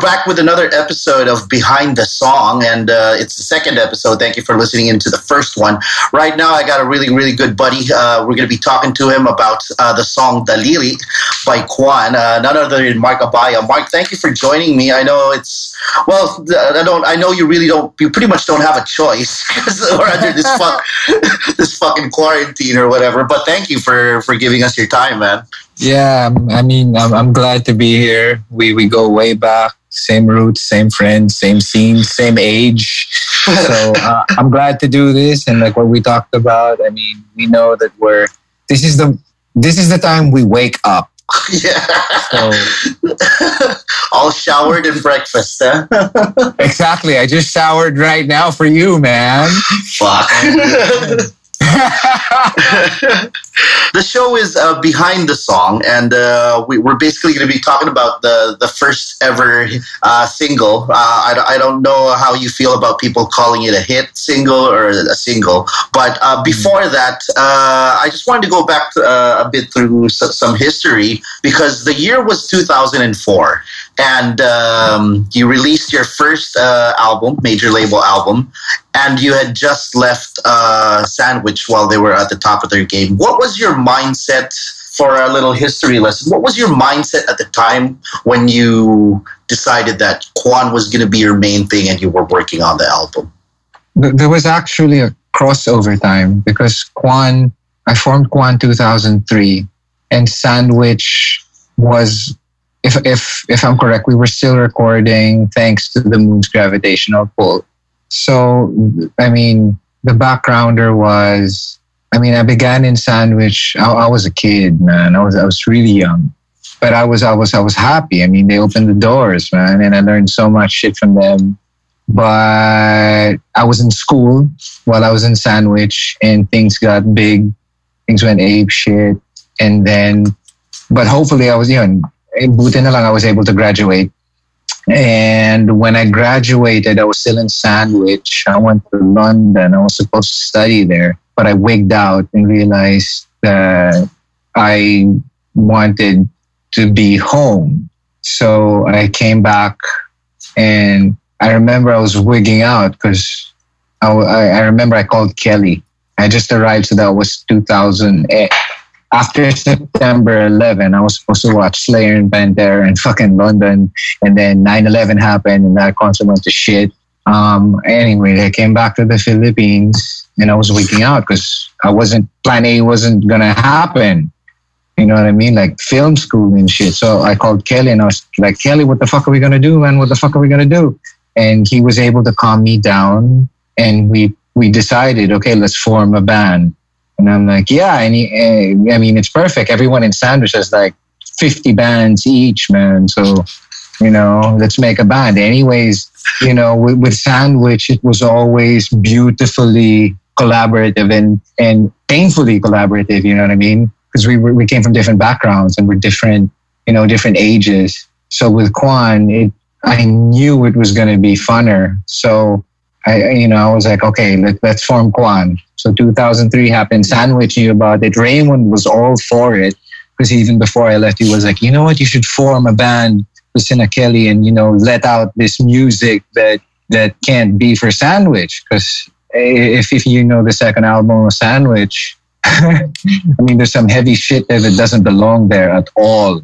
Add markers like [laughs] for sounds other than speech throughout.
back with another episode of Behind the Song, and uh, it's the second episode. Thank you for listening into the first one. Right now, I got a really, really good buddy. Uh, we're going to be talking to him about uh, the song Daliri by Kjwan, uh, none other than Marc Abaya. Marc, thank you for joining me. I know it's, well, I don't, I know you really don't, you pretty much don't have a choice [laughs] we're under this, fuck, [laughs] this fucking quarantine or whatever, but thank you for, for giving us your time, man. Yeah, I mean, I'm, I'm glad to be here. We we go way back, same roots, same friends, same scene, same age. So [laughs] uh, I'm glad to do this, and like what we talked about. I mean, we know that we're this is the this is the time we wake up. Yeah. So, [laughs] All showered and breakfast, huh? [laughs] exactly. I just showered right now for you, man. Fuck. [laughs] the show is uh, behind the song, and uh, we, are basically going to be talking about the the first ever uh, single. Uh, I, I don't know how you feel about people calling it a hit single or a single, but uh, before that, uh, I just wanted to go back a bit through some history because the year was 2004 and um, you released your first uh, album, major label album, and you had just left uh, Sandwich while they were at the top of their game. What was your mindset for a little history lesson? What was your mindset at the time when you decided that Kjwan was going to be your main thing and you were working on the album? There was actually a crossover time because Kjwan, I formed Kjwan 2003, and Sandwich was if if if I'm correct, we were still recording thanks to the moon's gravitational pull. So I mean, the backgrounder was. I mean, I began in Sandwich. I, I was a kid, man. I was I was really young, but I was I was I was happy. I mean, they opened the doors, man, and I learned so much shit from them. But I was in school while I was in Sandwich, and things got big. Things went ape shit, and then. But hopefully, I was young eh, Eh, buti na lang I was able to graduate. And when I graduated, I was still in Sandwich. I went to London. I was supposed to study there, but I wigged out and realized that I wanted to be home. So I came back and I remember I was wigging out because I, I, remember I called Kelly. I just arrived, so that was 2008 after September 11, I was supposed to watch Slayer and Pantera in fucking London, and then 9/11 happened, and that concert went to shit. Um, anyway, I came back to the Philippines, and I was waking out because I wasn't Plan A wasn't gonna happen. You know what I mean? Like film school and shit. So I called Kelly, and I was like, Kelly, what the fuck are we gonna do, man? What the fuck are we gonna do? And he was able to calm me down, and we we decided, okay, let's form a band and I'm like, yeah, and he, uh, I mean, it's perfect. Everyone in Sandwich has like 50 bands each, man. So, you know, let's make a band. Anyways, you know, with, with Sandwich, it was always beautifully collaborative and, and painfully collaborative, you know what I mean? Because we, we came from different backgrounds and we're different, you know, different ages. So with Kjwan, it, I knew it was going to be funner. So I, you know, I was like, okay, let, let's form Kjwan. So 2003 happened. Sandwich knew about it. Raymond was all for it because even before I left, he was like, you know what, you should form a band with Sina Kelly and you know let out this music that that can't be for Sandwich because if if you know the second album of Sandwich. [laughs] I mean, there's some heavy shit there that doesn't belong there at all.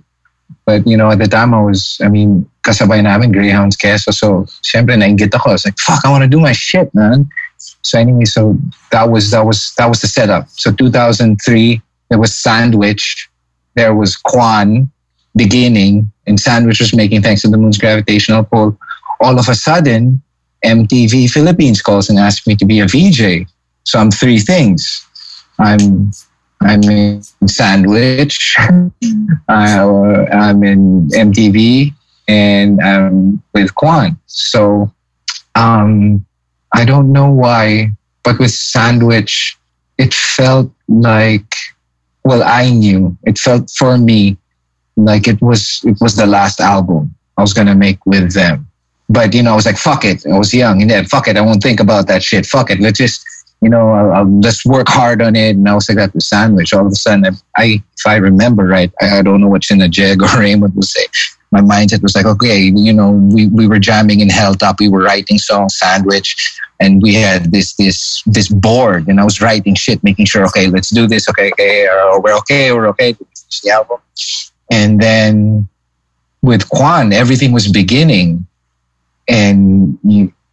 But, you know, at the time I was, I mean, kasabay namin, Greyhoundz Queso. So, syempre, nainggit ako. I was like, fuck, I want to do my shit, man. So anyway, so that was that was that was the setup. So 2003, there was Sandwich, there was Kjwan, beginning, and Sandwich was making thanks to the moon's gravitational pull. All of a sudden, MTV Philippines calls and asks me to be a VJ. So I'm three things. I'm I'm in Sandwich. [laughs] I, am in MTV, and I'm with Kjwan. So um, I don't know why, but with Sandwich, it felt like, well, I knew it felt for me like it was it was the last album I was gonna make with them. But you know, I was like, fuck it. I was young, and then fuck it. I won't think about that shit. Fuck it. Let's just you know, I'll, I'll just work hard on it. And I was like that with sandwich. All of a sudden, I, if I remember right, I, I don't know what China Jeg or [laughs] Raymond would say. My mindset was like, okay, you know, we, we were jamming in Helltop, we were writing songs, Sandwich, and we had this this this board, and I was writing shit, making sure, okay, let's do this, okay, okay, or we're okay, we're okay, finish the album, and then with Kjwan, everything was beginning, and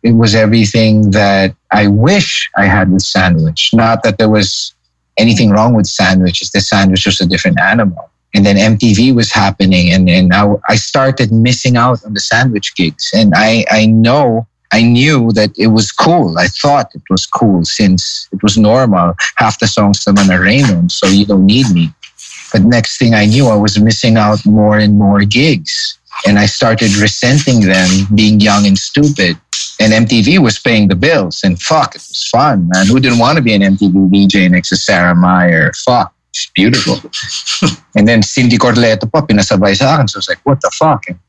it was everything that I wish I had with Sandwich. Not that there was anything wrong with Sandwich; it's the Sandwich was a different animal and then MTV was happening, and and I, I started missing out on the sandwich gigs, and I I know I knew that it was cool. I thought it was cool since it was normal. Half the songs are Raymond, so you don't need me. But next thing I knew, I was missing out more and more gigs. And I started resenting them being young and stupid. And MTV was paying the bills. And fuck, it was fun, man. Who didn't want to be an MTV DJ next to Sarah Meier? Fuck. It's beautiful. and then Cindy Kurleto pa, pinasabay sa akin. So I was like, what the fuck? And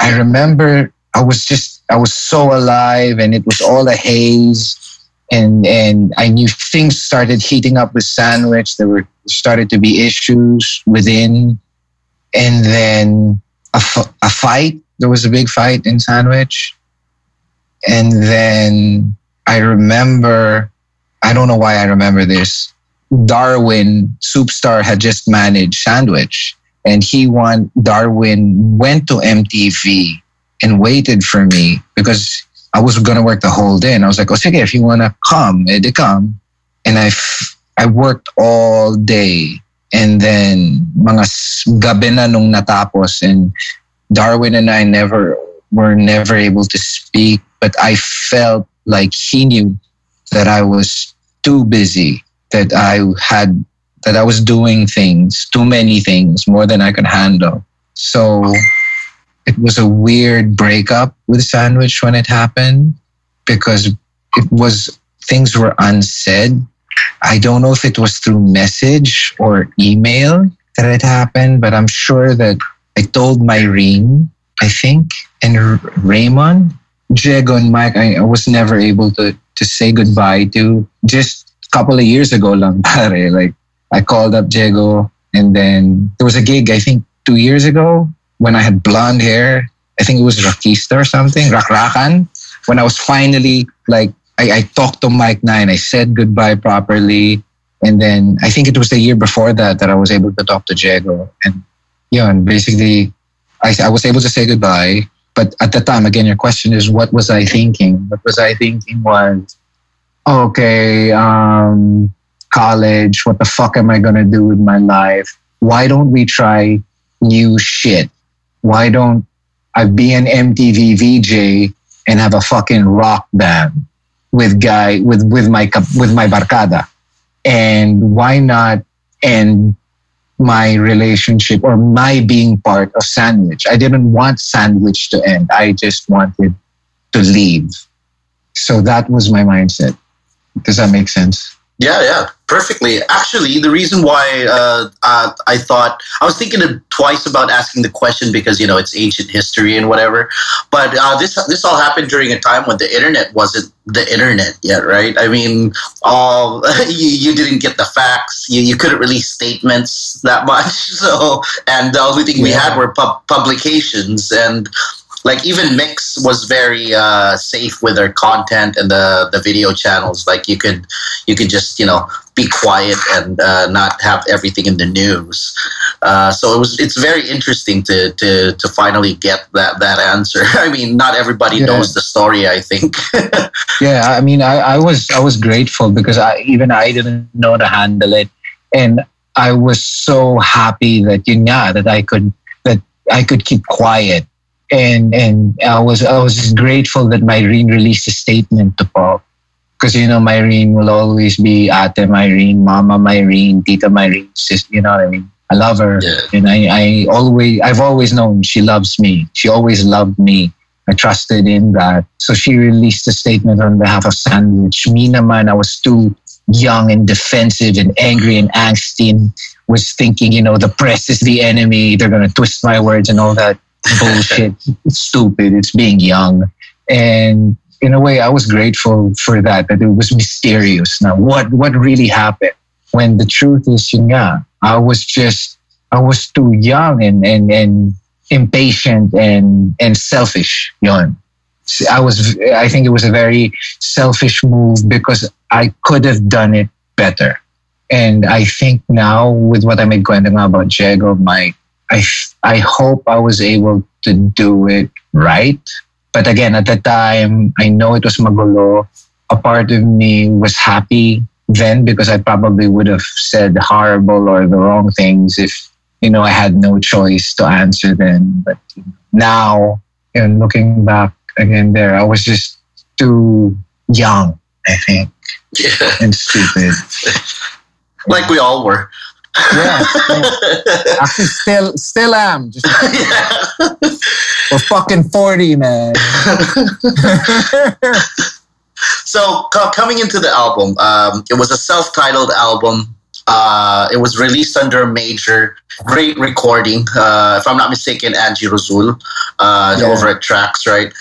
I remember I was just, I was so alive and it was all a haze. And, and I knew things started heating up with Sandwich. There were started to be issues within. And then a, a fight. There was a big fight in Sandwich. And then I remember, I don't know why I remember this. Darwin Soupstar had just managed Sandwich, and he won. Darwin went to MTV and waited for me because I was going to work the whole day. And I was like, "Oh, okay, if you want to come, eh, come." And I, f- I worked all day, and then mga gabi na nung natapos, and Darwin and I never were never able to speak, but I felt like he knew that I was too busy that I had that I was doing things, too many things, more than I could handle. So it was a weird breakup with Sandwich when it happened because it was things were unsaid. I don't know if it was through message or email that it happened, but I'm sure that I told Myrene, I think, and Raymond, Diego and Mike, I, I was never able to to say goodbye to. Just couple of years ago lang, [laughs] pare. Like, I called up Diego and then there was a gig, I think two years ago when I had blonde hair. I think it was Rakista or something, Rakrakan. When I was finally like, I, I talked to Mike Nine, I said goodbye properly. And then I think it was the year before that that I was able to talk to Diego. And yeah, and basically I, I was able to say goodbye. But at the time, again, your question is what was I thinking? What was I thinking was okay, um, college, what the fuck am I going to do with my life? Why don't we try new shit? Why don't I be an MTV VJ and have a fucking rock band with guy with with my with my barcada? And why not end my relationship or my being part of Sandwich? I didn't want Sandwich to end. I just wanted to leave. So that was my mindset. Does that make sense? Yeah, yeah, perfectly. Actually, the reason why uh, uh, I thought I was thinking twice about asking the question because you know it's ancient history and whatever, but uh, this this all happened during a time when the internet wasn't the internet yet, right? I mean, all [laughs] you, you didn't get the facts, you, you couldn't release statements that much, [laughs] so and the only thing yeah. we had were pub- publications and like even Myx was very uh, safe with their content and the the video channels. Like you could you could just you know be quiet and uh, not have everything in the news. Uh, so it was it's very interesting to to to finally get that that answer. [laughs] I mean, not everybody yeah. knows the story. I think. [laughs] yeah, I mean, I, I was I was grateful because I even I didn't know to handle it, and I was so happy that you know that I could that I could keep quiet and and I was I was grateful that Myrene released a statement to pop because you know Myrene will always be Ate Myrene, Mama Myrene, Tita Myrene, sister. You know what I mean? I love her, yeah. and I, I always I've always known she loves me. She always loved me. I trusted in that. So she released a statement on behalf of Sandwich. Me naman, I was too young and defensive and angry and angsty and was thinking, you know, the press is the enemy. They're going to twist my words and all that bullshit. it's stupid. It's being young. And in a way, I was grateful for that, that it was mysterious. Now, what, what really happened? When the truth is, yeah, I was just, I was too young and, and, and impatient and and selfish. Yon. I was I think it was a very selfish move because I could have done it better. And I think now with what I made kwento about Jago, my I I hope I was able to do it right. But again, at the time, I know it was magulo. A part of me was happy then because I probably would have said horrible or the wrong things if you know I had no choice to answer then. But now, you know, looking back again, there I was just too young, I think, Yeah. and stupid. [laughs] Like we all were. Yeah, yeah. [laughs] actually, still still am. Just yeah. we're fucking forty, man. [laughs] [laughs] So co- coming into the album, um, it was a self-titled album. Uh, it was released under a major, great recording. Uh, if I'm not mistaken, Angee Rozul uh, Yeah. over at Tracks, right?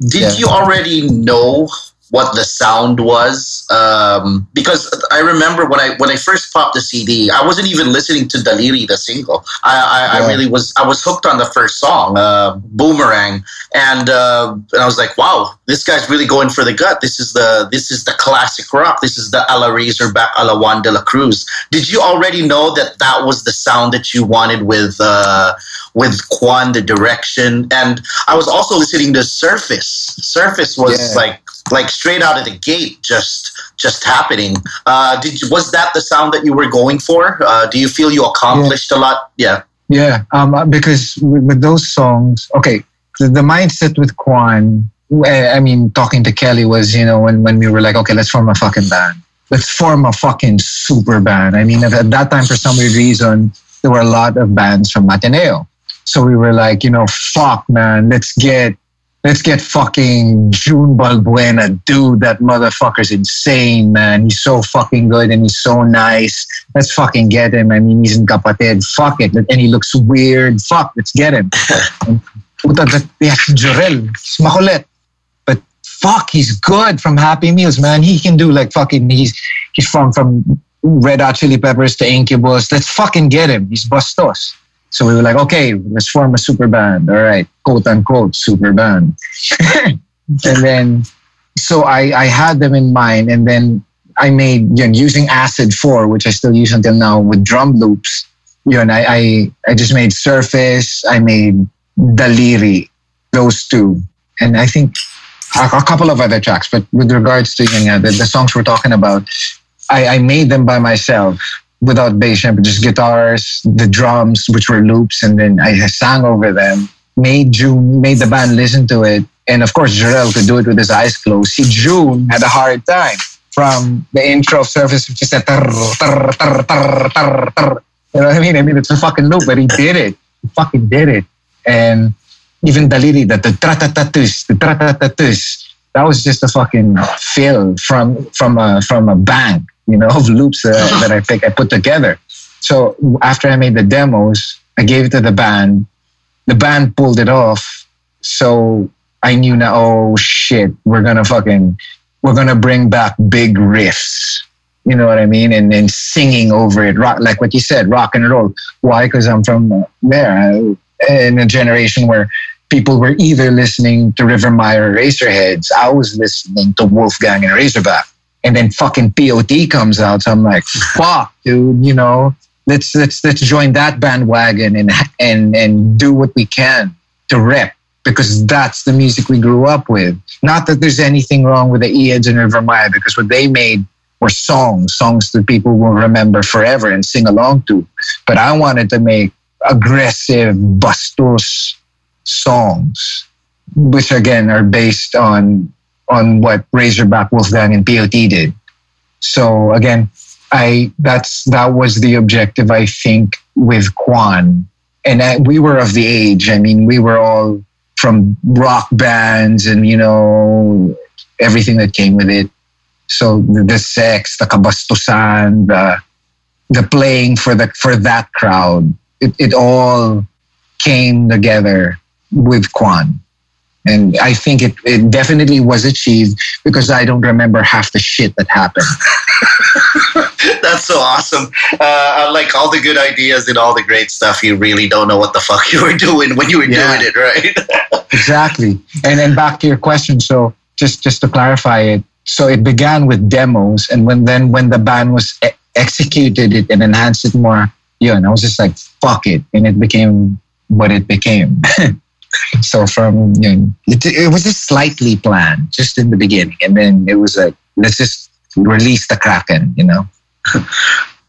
Did Yeah. you already know what the sound was? Um, because I remember when I when I first popped the CD, I wasn't even listening to Daliri, the single. I, I, I really was. I was hooked on the first song, uh, Boomerang, and uh, and I was like, wow, this guy's really going for the gut. This is the this is the classic rock. This is the a la Razorback, a la Juan de la Cruz. Did you already know that that was the sound that you wanted with uh, with Kjwan, the direction? And I was also listening to Surface. Surface was Yeah. like like straight out of the gate, just just happening. Uh, did was that the sound that you were going for? Uh, do you feel you accomplished a lot? Yeah. Yeah, um, because with, with those songs, okay, the, the mindset with Kjwan, I mean, talking to Kelly was, you know, when, when we were like, okay, let's form a fucking band. Let's form a fucking super band. I mean, at, at that time, for some reason, there were a lot of bands from Ateneo. So we were like, you know, fuck, man, let's get, let's get fucking June Balbuena. Dude, that motherfucker's insane, man. He's so fucking good and he's so nice. Let's fucking get him. I mean, he's in kapatid. Fuck it. And he looks weird. Fuck, let's get him. [laughs] Puta, that, yeah, Jorel. Makulit. But fuck, he's good from Happy Meals, man. He can do like fucking, he's, he's from, from Red Hot Chili Peppers to Incubus. Let's fucking get him. He's bastos. So we were like, okay, let's form a super band. All right, quote unquote, super band. [laughs] and then, so I, I had them in mind. And then I made, you know, using Acid 4, which I still use until now with drum loops. You know, I, I, I just made Surface. I made Daliri, those two. And I think a, a couple of other tracks. But with regards to you know, the, the songs we're talking about, I, I made them by myself without bass, but just guitars, the drums, which were loops, and then I sang over them. Made June, made the band listen to it, and of course Jorel could do it with his eyes closed. See, June had a hard time from the intro of Surface, which is a tar, tar, tar, tar, tar, tar. You know what I mean? I mean, it's a fucking loop, but he did it. He fucking did it. And even Daliri, that the tra-ta-ta-tus, the tra-ta-ta-tus, that was just a fucking fill from from a from a bank, you know, of [laughs] loops that, that I pick I put together. So after I made the demos, I gave it to the band. The band pulled it off. So I knew now, oh shit, we're gonna fucking we're gonna bring back big riffs. You know what I mean? And then singing over it, rock like what you said, rock and roll. Why? Because I'm from uh, there, uh, in a generation where people were either listening to Rivermaya or Eraserheads. I was listening to Wolfgang and Razorback. And then fucking POT comes out. So I'm like, fuck, dude, you know, let's let's let's join that bandwagon and and and do what we can to rep because that's the music we grew up with. Not that there's anything wrong with the Eads and Rivermaya because what they made were songs, songs that people will remember forever and sing along to. But I wanted to make aggressive, bastos songs, which again are based on on what Razorback, Wolfgang, and POT did. So again, I that's that was the objective I think with Kjwan, and I, we were of the age. I mean, we were all from rock bands, and you know everything that came with it. So the, the sex, the kabastusan, the the playing for the for that crowd, it, it all came together with Kjwan. And I think it, it definitely was achieved because I don't remember half the shit that happened. [laughs] That's so awesome. Uh, like all the good ideas and all the great stuff, you really don't know what the fuck you were doing when you were yeah. doing it, right? [laughs] exactly. And then back to your question. So just just to clarify it, so it began with demos, and when then when the band was e- executed it and enhanced it more, yeah, and I was just like, fuck it, and it became what it became. [laughs] so from you know, it, it was just slightly planned, just in the beginning, and then it was like, let's just release the Kraken, you know. [laughs]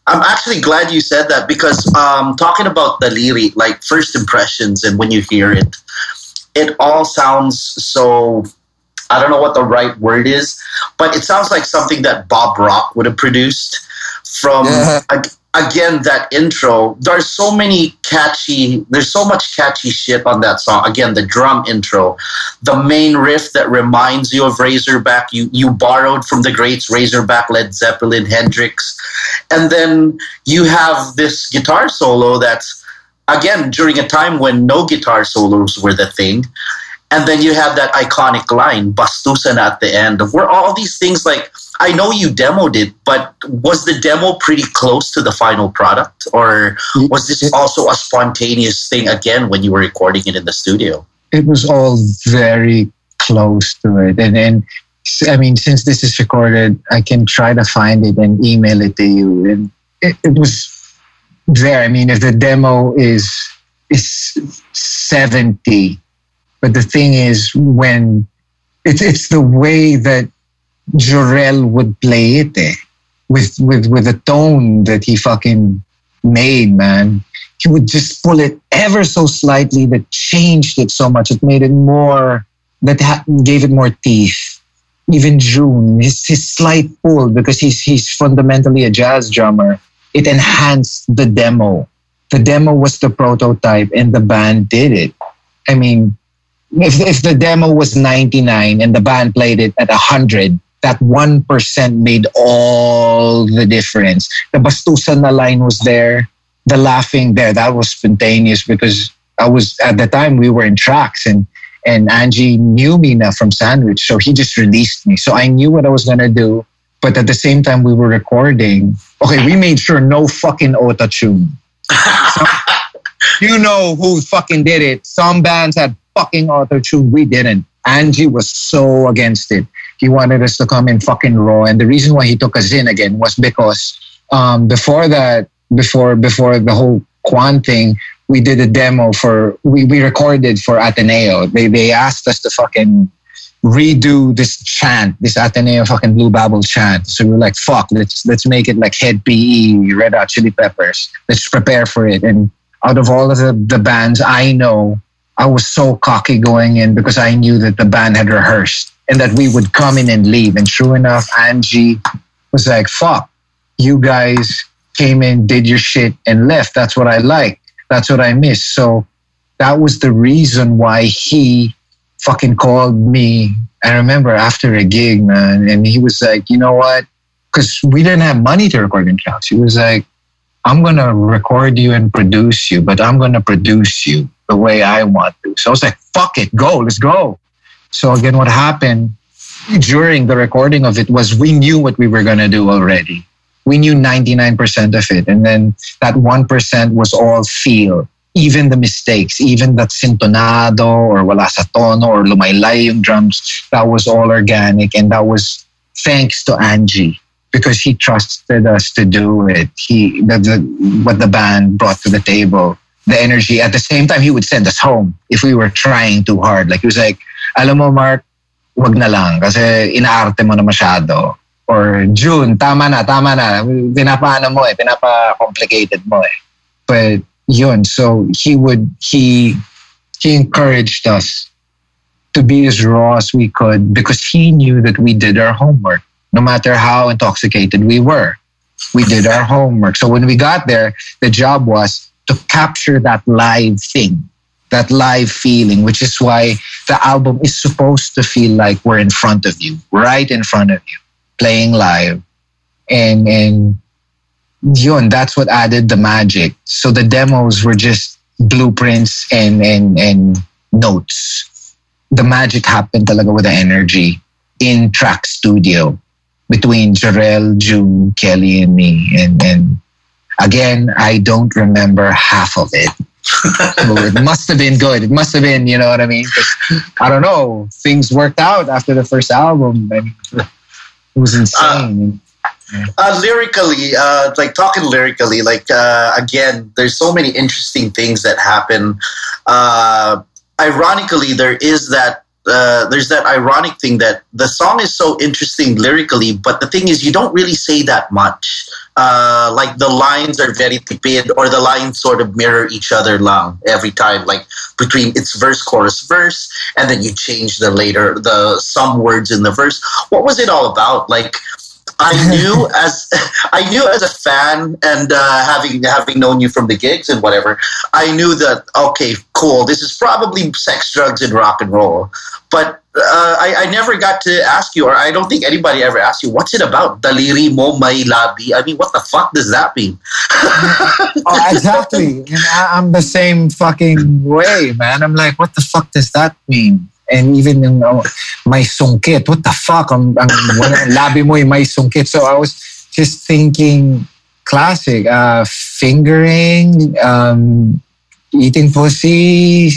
I'm actually glad you said that because um, talking about the lyric, like first impressions, and when you hear it, it all sounds so. I don't know what the right word is, but it sounds like something that Bob Rock would have produced from yeah again that intro there's so many catchy there's so much catchy shit on that song. Again the drum intro the main riff that reminds you of razorback. You you borrowed from the greats razorback led zeppelin hendrix. And then you have this guitar solo that's again during a time when no guitar solos were the thing and then you have that iconic line bastusan at the end where all these things like I know you demoed it, but was the demo pretty close to the final product, or was this also a spontaneous thing again when you were recording it in the studio? It was all very close to it, and and I mean, since this is recorded, I can try to find it and email it to you, and it, it was there. I mean, if the demo is is seventy, but the thing is when it's it's the way that Jorel would play it eh, with with with a tone that he fucking made, man. He would just pull it ever so slightly that changed it so much. It made it more that ha- gave it more teeth. Even June, his his slight pull because he's he's fundamentally a jazz drummer. It enhanced the demo. The demo was the prototype, and the band did it. I mean, if if the demo was 99 and the band played it at 100 that 1% made all the difference. The bastusan na line was there, the laughing there, that was spontaneous because I was, at the time, we were in tracks and, and Angee knew me now from Sandwich. So he just released me. So I knew what I was going to do. But at the same time, we were recording. Okay, we made sure no fucking auto tune. [laughs] You know who fucking did it. Some bands had fucking auto tune. We didn't. Angee was so against it he wanted us to come in fucking raw. And the reason why he took us in again was because um, before that, before before the whole Kjwan thing, we did a demo for we, we recorded for Ateneo. They they asked us to fucking redo this chant, this Ateneo fucking Blue Babble chant. So we were like, fuck, let's let's make it like Hed PE, Red Hot Chili Peppers. Let's prepare for it. And out of all of the, the bands I know, I was so cocky going in because I knew that the band had rehearsed and that we would come in and leave. And true enough, Angee was like, fuck, you guys came in, did your shit, and left. That's what I like. That's what I miss. So that was the reason why he fucking called me. I remember after a gig, man, and he was like, you know what? Because we didn't have money to record in tracks. He was like, I'm going to record you and produce you, but I'm going to produce you the way I want to. So I was like, fuck it, go, let's go. So again, what happened during the recording of it was we knew what we were going to do already. We knew 99% of it. And then that 1% was all feel. Even the mistakes, even that sintonado or wala sa tono or lumaylay yung drums, that was all organic. And that was thanks to Angee because he trusted us to do it. He, the, the, what the band brought to the table, the energy. At the same time, he would send us home if we were trying too hard. Like he was like, alam mo Marc, wag na lang kasi inaarte mo na masyado. Or June, tama na, tama na. Pinapaano mo eh, pinapa-complicated mo eh. But yun, so he would, he, he encouraged us to be as raw as we could because he knew that we did our homework. No matter how intoxicated we were, we did our homework. So when we got there, the job was to capture that live thing that live feeling, which is why the album is supposed to feel like we're in front of you, right in front of you, playing live. And and yun, that's what added the magic. So the demos were just blueprints and and and notes. The magic happened talaga with the energy in track studio. between Jorel, June, Kelly, and me. And, and again, I don't remember half of it. [laughs] so it must have been good. It must have been, you know what I mean? I don't know. Things worked out after the first album. and it was insane. Uh, uh, lyrically, uh, like talking lyrically, like uh, again, there's so many interesting things that happen. Uh, ironically, there is that uh, there's that ironic thing that the song is so interesting lyrically, but the thing is, you don't really say that much. Uh, like the lines are very tipid, or the lines sort of mirror each other long every time. Like between its verse, chorus, verse, and then you change the later the some words in the verse. What was it all about? Like I [laughs] knew as [laughs] I knew as a fan and uh, having having known you from the gigs and whatever, I knew that okay, cool. This is probably sex, drugs, and rock and roll. But uh, I, I, never got to ask you, or I don't think anybody ever asked you, what's it about? Daliri mo may labi. I mean, what the fuck does that mean? [laughs] oh, exactly. And I, I'm the same fucking way, man. I'm like, what the fuck does that mean? and even yung uh, may sungkit. What the fuck? Ang, ang labi mo may sungkit. So I was just thinking classic. Uh, fingering, um, eating pussy,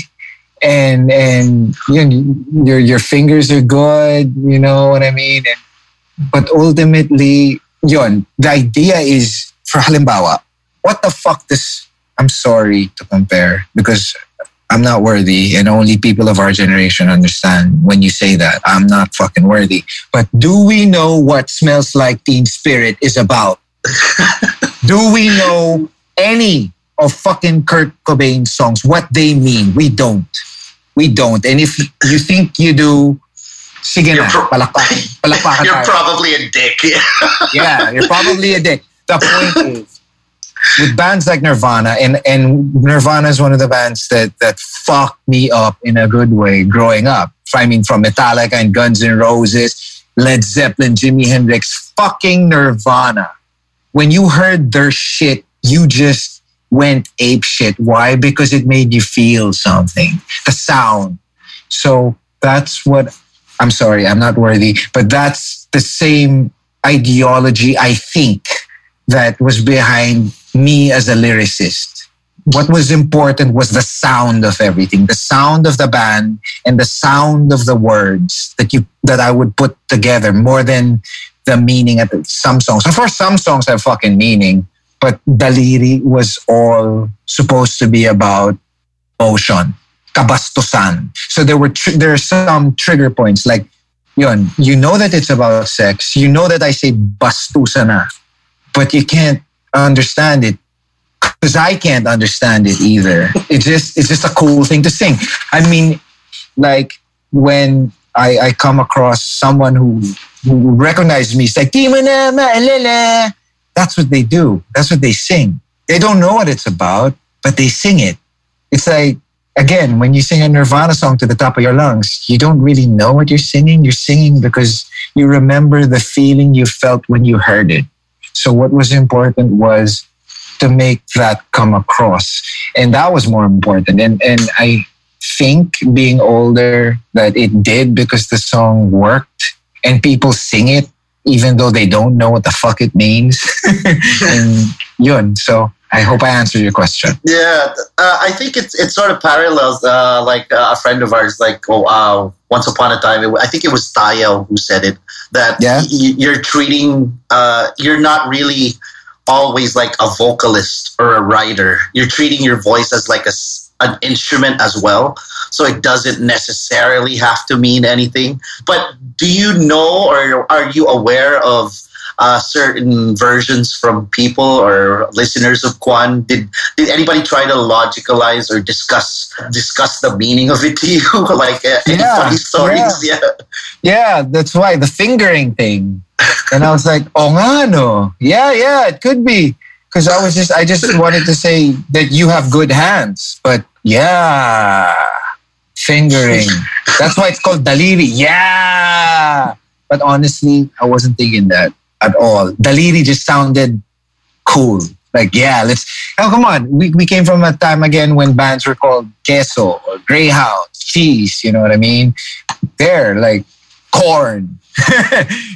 and and yun, your your fingers are good. You know what I mean? And, but ultimately, yun, the idea is, for halimbawa, what the fuck does, I'm sorry to compare because I'm not worthy, and only people of our generation understand when you say that. I'm not fucking worthy. But do we know what Smells Like Teen Spirit is about? [laughs] do we know any of fucking Kurt Cobain's songs, what they mean? We don't. We don't. And if you think you do, sige na, pro- palakpakan, [laughs] You're probably a dick. [laughs] yeah, you're probably a dick. The point [laughs] is, with bands like Nirvana, and, and Nirvana is one of the bands that, that fucked me up in a good way growing up. I mean, from Metallica and Guns N' Roses, Led Zeppelin, Jimi Hendrix, fucking Nirvana. When you heard their shit, you just went ape shit. Why? Because it made you feel something. The sound. So that's what I'm sorry, I'm not worthy, but that's the same ideology I think that was behind me as a lyricist. What was important was the sound of everything, the sound of the band and the sound of the words that you that I would put together more than the meaning of some songs. Course, some songs have fucking meaning, but Daliri was all supposed to be about motion, kabastusan. So there were tr- there are some trigger points like yun, you know that it's about sex. You know that I say bastusa na, but you can't understand it because I can't understand it either. It's just it's just a cool thing to sing. I mean, like when I, I come across someone who who recognizes me, it's like that's what they do. That's what they sing. They don't know what it's about, but they sing it. It's like again, when you sing a Nirvana song to the top of your lungs, you don't really know what you're singing. You're singing because you remember the feeling you felt when you heard it. So what was important was to make that come across. And that was more important. And and I think being older that it did because the song worked and people sing it even though they don't know what the fuck it means. [laughs] and yun. So I hope I answered your question. Yeah, uh, I think it's it sort of parallels. Uh, like uh, a friend of ours, like oh, uh, once upon a time, it, I think it was Taya who said it that yeah. y- you're treating, uh, you're not really always like a vocalist or a writer. You're treating your voice as like a an instrument as well, so it doesn't necessarily have to mean anything. But do you know, or are you aware of? uh, certain versions from people or listeners of Kjwan? Did did anybody try to logicalize or discuss discuss the meaning of it to you? [laughs] like uh, any yeah, funny stories? Yeah. yeah, yeah, that's why the fingering thing. And I was like, oh nga no, yeah, yeah, it could be because I was just I just wanted to say that you have good hands, but yeah, fingering. [laughs] That's why it's called daliri. Yeah. But honestly, I wasn't thinking that at all. Daliri just sounded cool. Like, yeah, let's. Oh, come on. We, we came from a time again when bands were called queso or greyhound, cheese. You know what I mean? There, like corn. [laughs]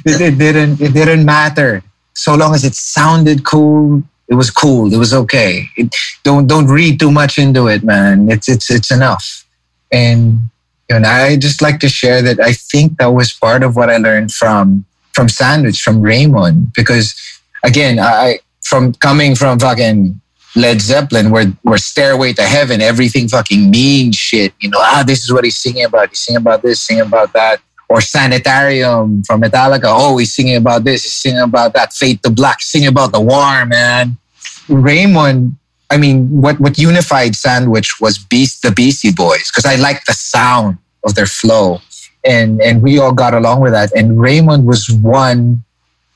it, it didn't. It didn't matter. So long as it sounded cool, it was cool. It was okay. It, don't don't read too much into it, man. It's it's it's enough. And you know, I just like to share that I think that was part of what I learned from from Sandwich, from Raymond, because again, I from coming from fucking Led Zeppelin, where where Stairway to Heaven, everything fucking means shit. You know, ah, this is what he's singing about. He's singing about this, singing about that. Or Sanitarium from Metallica. Oh, he's singing about this, he's singing about that. Fade to Black, singing about the war, man. Raymond, I mean, what what unified Sandwich was Beast the Beastie Boys because I like the sound of their flow, and and we all got along with that. And Raymond was one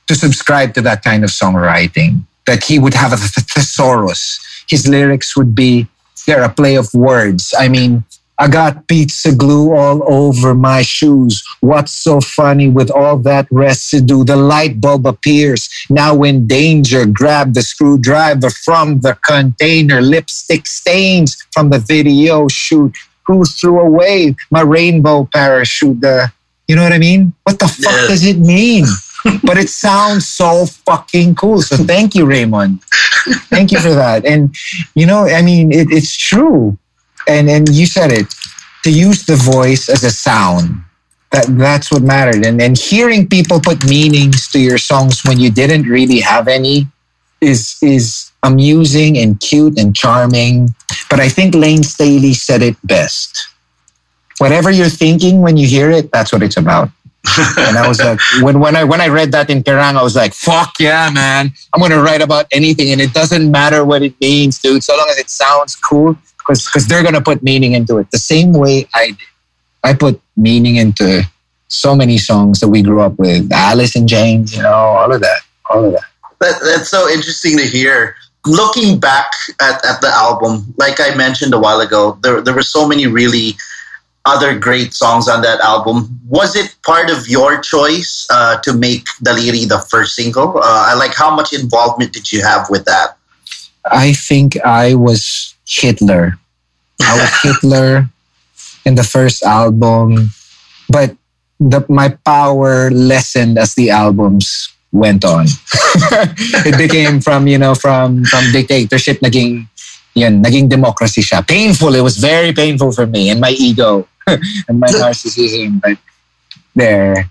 to subscribe to that kind of songwriting that he would have a thesaurus. His lyrics would be they're a play of words. I mean, I got pizza glue all over my shoes. What's so funny with all that residue? The light bulb appears. Now in danger, grab the screwdriver from the container. Lipstick stains from the video shoot. Who threw away my rainbow parachute? The, you know what I mean? What the fuck Yeah. does it mean? [laughs] but it sounds so fucking cool. So thank you, Raymond. Thank you for that. And you know, I mean, it, it's true. And and you said it. To use the voice as a sound. That that's what mattered. And and hearing people put meanings to your songs when you didn't really have any is is amusing and cute and charming. But I think Layne Staley said it best. Whatever you're thinking when you hear it, that's what it's about. [laughs] and I was like, when, when I when I read that in Kerrang, I was like, fuck yeah, man. I'm gonna write about anything and it doesn't matter what it means, dude, so long as it sounds cool, because because they're gonna put meaning into it. The same way I did. I put meaning into so many songs that we grew up with. Alice in Chains, you know, all of that. All of that. That, that's so interesting to hear. Looking back at, at the album, like I mentioned a while ago, there, there were so many really other great songs on that album. Was it part of your choice uh, to make Daliri the first single? Uh, I like how much involvement did you have with that? I think I was Hitler. I was [laughs] Hitler in the first album, but the, my power lessened as the albums went on. [laughs] it became from you know from from dictatorship naging yun, naging democracy siya. Painful. It was very painful for me and my ego [laughs] and my narcissism. But there,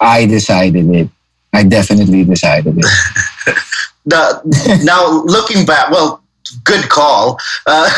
I decided it. I definitely decided it. The, now, looking back, well, good call. Uh,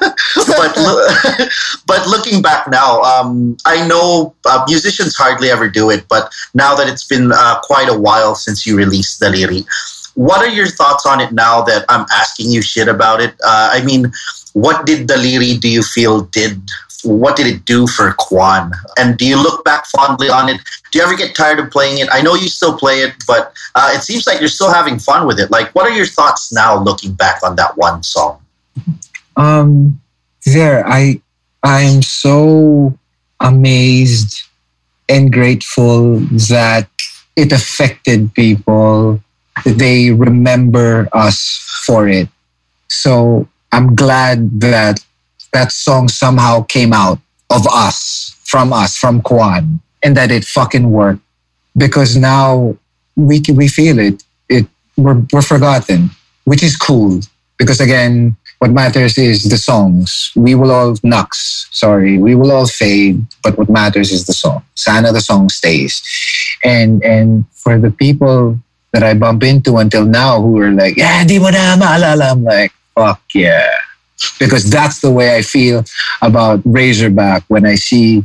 [laughs] but lo- [laughs] but looking back now, um, I know uh, musicians hardly ever do it. But now that it's been uh, quite a while since you released Daliri, what are your thoughts on it now that I'm asking you shit about it? Uh, I mean, what did Daliri do you feel did? What did it do for Kjwan? And do you look back fondly on it? Do you ever get tired of playing it? I know you still play it, but uh, it seems like you're still having fun with it. Like, what are your thoughts now looking back on that one song? Um, there, I I am so amazed and grateful that it affected people. That they remember us for it. So I'm glad that that song somehow came out of us, from us, from Kjwan, and that it fucking worked. Because now we we feel it. It we're we're forgotten, which is cool. Because again, what matters is the songs. We will all nux, sorry, we will all fade, but what matters is the song. Sana the song stays. And and for the people that I bump into until now who are like, yeah, di mo na maalala. I'm like, fuck yeah. Because that's the way I feel about Razorback when I see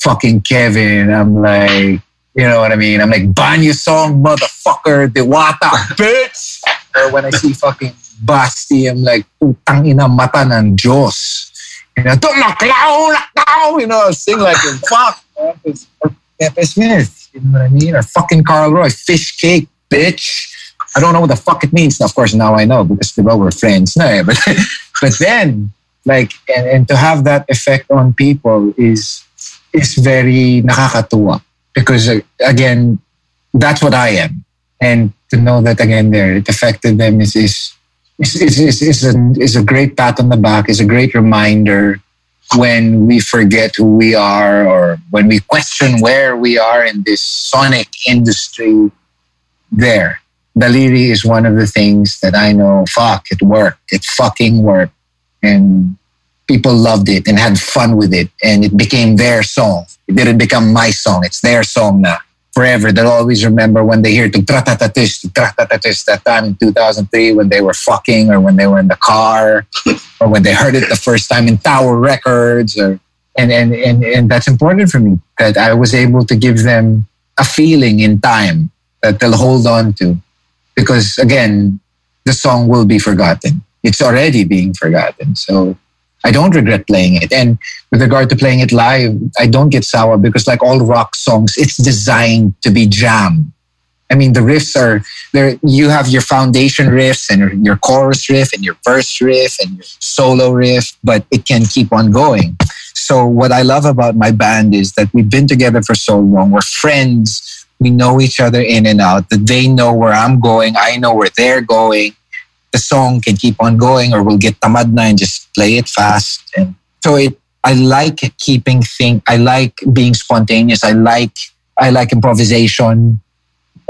fucking Kevin. I'm like, you know what I mean? I'm like, Banyo song, motherfucker, Dewata, bitch. Or when I see fucking Basti, I'm like, putang ina mata ng Diyos. You know, don't naklaw, naklaw, you know, I'll sing like. Fuck, Pepe Smith, you know what I mean? Or fucking Karl Roy, fish cake, bitch. I don't know what the fuck it means. Of course, now I know because we're friends. Na, eh. But, [laughs] but then, like, and, and to have that effect on people is is very nakakatuwa because uh, again, that's what I am, and to know that again there it affected them is is is is, is, a, is a great pat on the back, is a great reminder when we forget who we are or when we question where we are in this sonic industry, there. Daliri is one of the things that I know, fuck, it worked. It fucking worked. And people loved it and had fun with it. And it became their song. It didn't become my song. It's their song now. Forever. They'll always remember when they hear tratatatis, tratatatis that time in 2003 when they were fucking or when they were in the car [laughs] or when they heard it the first time in Tower Records or and, and, and, and that's important for me that I was able to give them a feeling in time that they'll hold on to because again the song will be forgotten. It's already being forgotten. So i don't regret playing it. And with regard to playing it live i don't get sour because like all rock songs it's designed to be jam i mean the riffs are there you have your foundation riffs and your chorus riff and your verse riff and your solo riff but it can keep on going. So what i love about my band is that we've been together for so long. We're friends we know each other in and out, that they know where I'm going, I know where they're going. The song can keep on going, or we'll get tamad na and just play it fast. And so it, I like keeping things. I like being spontaneous. I like I like improvisation,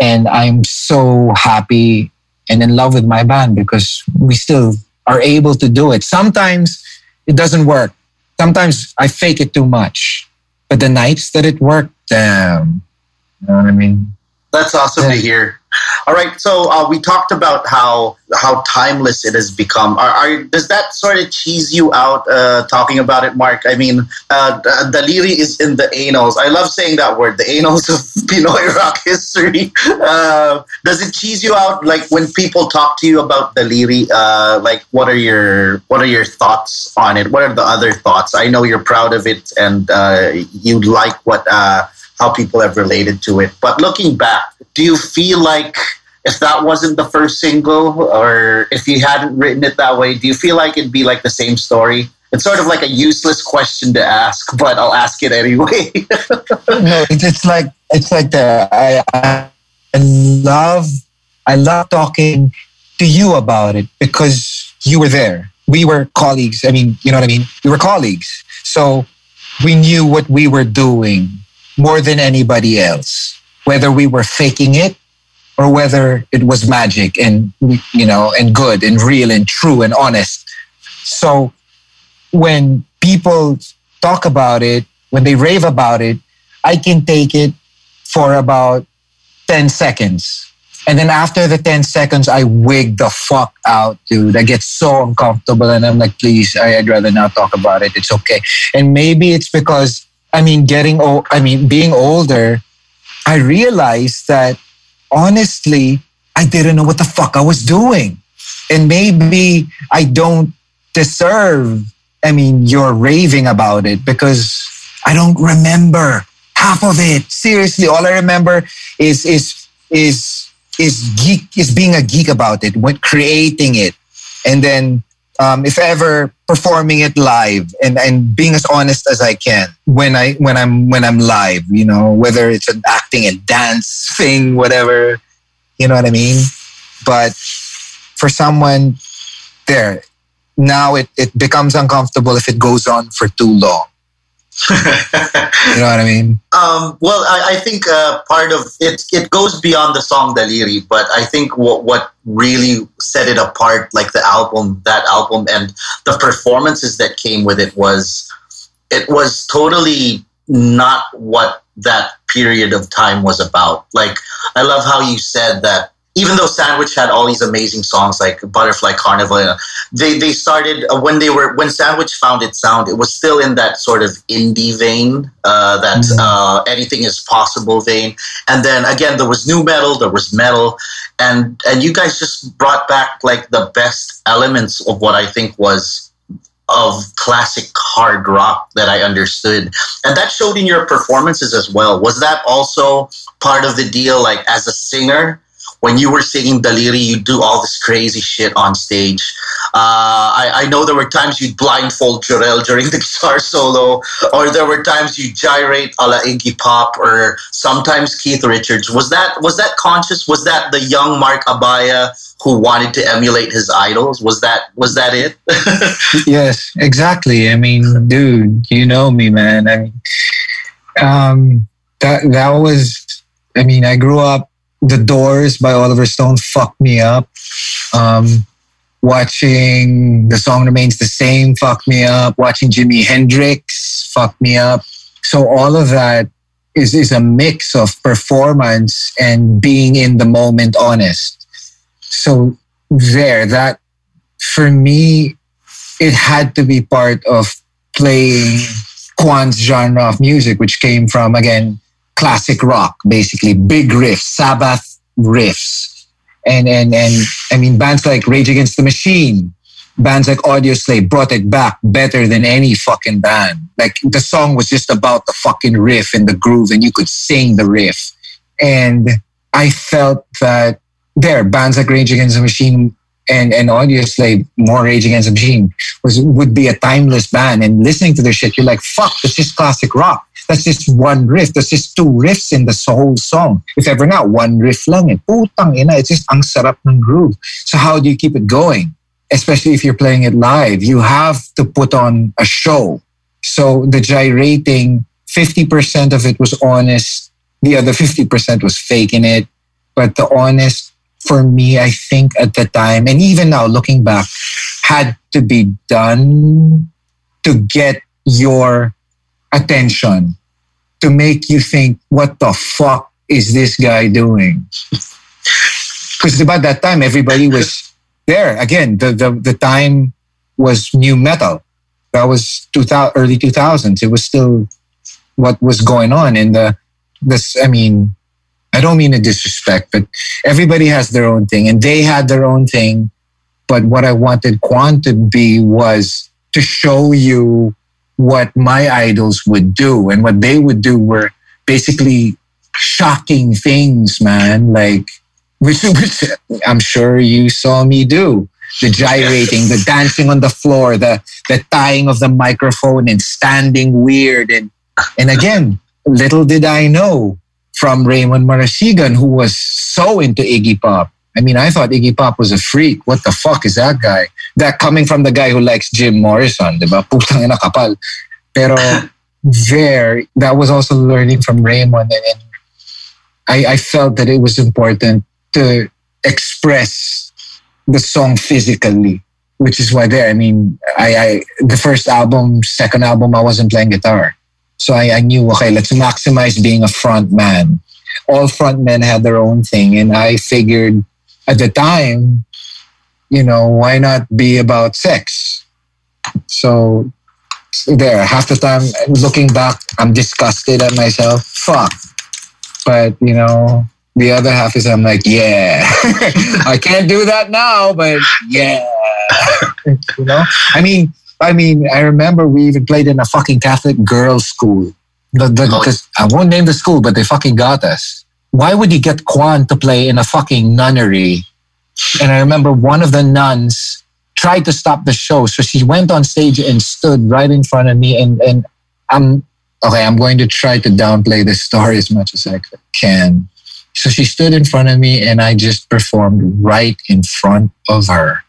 and I'm so happy and in love with my band because we still are able to do it. Sometimes it doesn't work. Sometimes I fake it too much, but the nights that it worked, you know what I mean? That's awesome yeah. to hear. All right, so uh, we talked about how how timeless it has become. Are, are, does that sort of cheese you out uh, talking about it, Marc? I mean, uh, Daliri is in the annals. I love saying that word, the annals [laughs] of Pinoy rock history. Uh, does it cheese you out, like when people talk to you about Daliri? Uh, like, what are your what are your thoughts on it? What are the other thoughts? I know you're proud of it, and uh, you like what uh, how people have related to it. But looking back, do you feel like if that wasn't the first single or if you hadn't written it that way, do you feel like it'd be like the same story? It's sort of like a useless question to ask, but I'll ask it anyway. [laughs] no, it's like it's like the I, I love I love talking to you about it because you were there. We were colleagues. I mean, you know what I mean? We were colleagues. So we knew what we were doing more than anybody else, whether we were faking it or whether it was magic and, you know, and good and real and true and honest. So when people talk about it, when they rave about it, I can take it for about 10 seconds. And then after the 10 seconds, I wig the fuck out, dude. I get so uncomfortable and I'm like, please, I'd rather not talk about it. It's okay. And maybe it's because I mean, getting old, I mean, being older, I realized that honestly, I didn't know what the fuck I was doing. And maybe I don't deserve, I mean, you're raving about it because I don't remember half of it. Seriously, all I remember is, is, is, is geek, is being a geek about it, when creating it. And then um, if ever performing it live and, and being as honest as I can when I when I'm when I'm live, you know, whether it's an acting and dance thing, whatever, you know what I mean? But for someone there, now it, it becomes uncomfortable if it goes on for too long you know what I mean? [laughs] Um, well, I, I think uh, part of it it goes beyond the song Daliri, but I think what what really set it apart, like the album, that album, and the performances that came with it was it was totally not what that period of time was about. Like I love how you said that even though Sandwich had all these amazing songs like Butterfly Carnival, they they started uh, when they were when Sandwich found its sound. It was still in that sort of indie vein, uh, that mm-hmm. uh, anything is possible vein. And then again, there was new metal, there was metal, and and you guys just brought back like the best elements of what I think was of classic hard rock that I understood. And that showed in your performances as well. Was that also part of the deal, like as a singer? When you were singing Daliri, you do all this crazy shit on stage. Uh, I, I, know there were times you'd blindfold Jorel during the [laughs] guitar solo, or there were times you'd gyrate a la Iggy Pop, or sometimes Keith Richards. Was that was that conscious? Was that the young Marc Abaya who wanted to emulate his idols. Was that was that it? [laughs] yes, exactly. I mean, dude, you know me, man. I mean, um, that that was. I mean, I grew up. The Doors by Oliver Stone fucked me up. Um, watching The Song Remains the Same fucked me up. Watching Jimi Hendrix fucked me up. So all of that is is a mix of performance and being in the moment honest. So there, that for me, it had to be part of playing Kjwan's genre of music, which came from again classic rock, basically big riffs, Sabbath riffs, and and and I mean bands like Rage Against the Machine, bands like Audioslave brought it back better than any fucking band. Like the song was just about the fucking riff and the groove, and you could sing the riff. And I felt that there, bands like Rage Against the Machine and and Audioslave, more Rage Against the Machine was would be a timeless band. And listening to their shit, you're like, fuck, that's just classic rock. That's just one riff. That's just two riffs in the whole song. If ever not, one riff lang eh. Putang ina, it's just ang sarap ng groove. So how do you keep it going? especially if you're playing it live, you have to put on a show. So the gyrating, 50% of it was honest. The other 50% was faking it. But the honest, for me, I think at the time, and even now looking back, had to be done to get your attention, to make you think, what the fuck is this guy doing? [laughs] Because about that time, everybody was there again, the, the, the time was new metal. That was 2000, early 2000s. It was still what was going on. in the, this, I mean, I don't mean a disrespect, but everybody has their own thing and they had their own thing. But what I wanted Kjwan to be was to show you what my idols would do. And what they would do were basically shocking things, man. Like, [laughs] which, which I'm sure you saw me do. The gyrating, the dancing on the floor, the the tying of the microphone and standing weird and and again, little did I know from Raymond Marasigan, who was so into Iggy Pop. I mean, I thought Iggy Pop was a freak. What the fuck is that guy? That coming from the guy who likes Jim Morrison, diba? Putang ina kapal. Pero [laughs] there, that was also learning from Raymond. And, and I, I felt that it was important to express the song physically, which is why there. I mean, I, I the first album, second album, I wasn't playing guitar, so I, I knew okay, let's maximize being a front man. All front men had their own thing, and I figured at the time, you know, why not be about sex? So there, half the time, looking back, I'm disgusted at myself. Fuck. But, you know, the other half is I'm like, yeah, [laughs] I can't do that now, but yeah, [laughs] you know. I mean, I mean, I remember we even played in a fucking Catholic girls' school. The, the, oh. I won't name the school, but they fucking got us. Why would you get Kjwan to play in a fucking nunnery? And I remember one of the nuns tried to stop the show, so she went on stage and stood right in front of me, and and I'm okay. I'm going to try to downplay this story as much as I can so she stood in front of me and I just performed right in front of her,